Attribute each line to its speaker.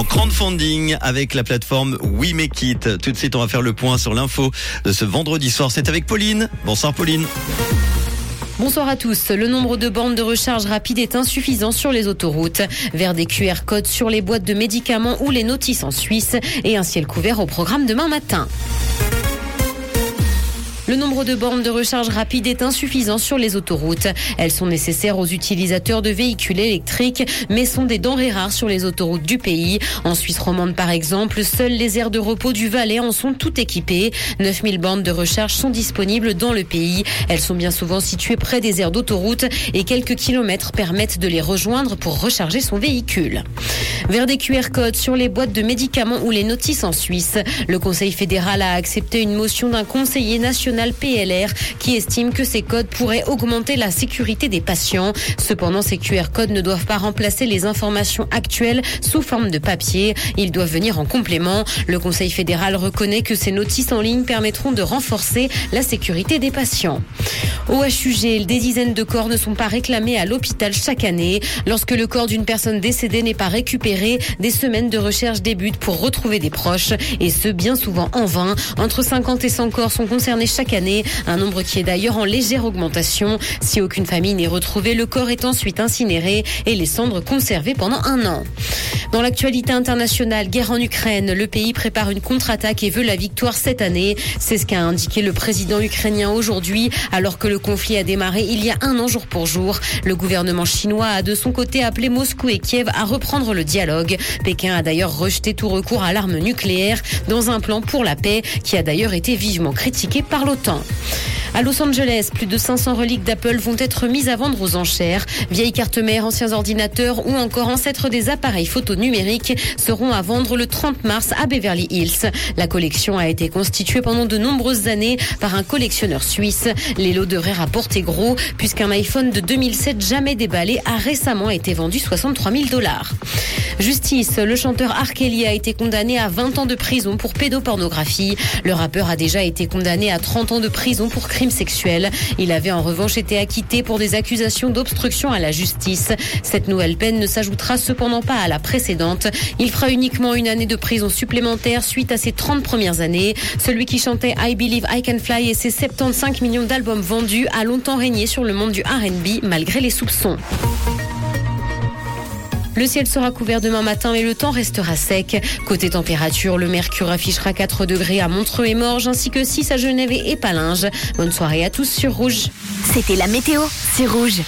Speaker 1: en crowdfunding avec la plateforme We Make It. Tout de suite, on va faire le point sur l'info de ce vendredi soir. C'est avec Pauline. Bonsoir Pauline.
Speaker 2: Bonsoir à tous. Le nombre de bornes de recharge rapide est insuffisant sur les autoroutes. Vers des QR codes sur les boîtes de médicaments ou les notices en Suisse et un ciel couvert au programme demain matin. Le nombre de bornes de recharge rapide est insuffisant sur les autoroutes. Elles sont nécessaires aux utilisateurs de véhicules électriques, mais sont des denrées rares sur les autoroutes du pays. En Suisse romande, par exemple, seules les aires de repos du Valais en sont toutes équipées. 9000 bornes de recharge sont disponibles dans le pays. Elles sont bien souvent situées près des aires d'autoroute et quelques kilomètres permettent de les rejoindre pour recharger son véhicule. Vers des QR codes sur les boîtes de médicaments ou les notices en Suisse, le Conseil fédéral a accepté une motion d'un conseiller national PLR qui estime que ces codes pourraient augmenter la sécurité des patients. Cependant, ces QR codes ne doivent pas remplacer les informations actuelles sous forme de papier. Ils doivent venir en complément. Le Conseil fédéral reconnaît que ces notices en ligne permettront de renforcer la sécurité des patients. Au HUG, des dizaines de corps ne sont pas réclamés à l'hôpital chaque année. Lorsque le corps d'une personne décédée n'est pas récupéré, des semaines de recherche débutent pour retrouver des proches, et ce bien souvent en vain. Entre 50 et 100 corps sont concernés chaque année, un nombre qui est d'ailleurs en légère augmentation. Si aucune famille n'est retrouvée, le corps est ensuite incinéré et les cendres conservées pendant un an. Dans l'actualité internationale, guerre en Ukraine, le pays prépare une contre-attaque et veut la victoire cette année. C'est ce qu'a indiqué le président ukrainien aujourd'hui, alors que le conflit a démarré il y a un an jour pour jour. Le gouvernement chinois a de son côté appelé Moscou et Kiev à reprendre le dialogue. Pékin a d'ailleurs rejeté tout recours à l'arme nucléaire dans un plan pour la paix qui a d'ailleurs été vivement critiqué par l'OTAN. À Los Angeles, plus de 500 reliques d'Apple vont être mises à vendre aux enchères. Vieilles cartes mères, anciens ordinateurs ou encore ancêtres des appareils photo numériques seront à vendre le 30 mars à Beverly Hills. La collection a été constituée pendant de nombreuses années par un collectionneur suisse. Les lots devraient rapporter gros puisqu'un iPhone de 2007 jamais déballé a récemment été vendu 63 000 dollars. Justice, le chanteur R. Kelly a été condamné à 20 ans de prison pour pédopornographie. Le rappeur a déjà été condamné à 30 ans de prison pour crime sexuel. Il avait en revanche été acquitté pour des accusations d'obstruction à la justice. Cette nouvelle peine ne s'ajoutera cependant pas à la précédente. Il fera uniquement une année de prison supplémentaire suite à ses 30 premières années. Celui qui chantait I Believe I Can Fly et ses 75 millions d'albums vendus a longtemps régné sur le monde du R&B malgré les soupçons. Le ciel sera couvert demain matin et le temps restera sec. Côté température, le mercure affichera 4 degrés à Montreux et Morges ainsi que 6 à Genève et Palinges. Bonne soirée à tous sur Rouge.
Speaker 3: C'était la météo, c'est Rouge.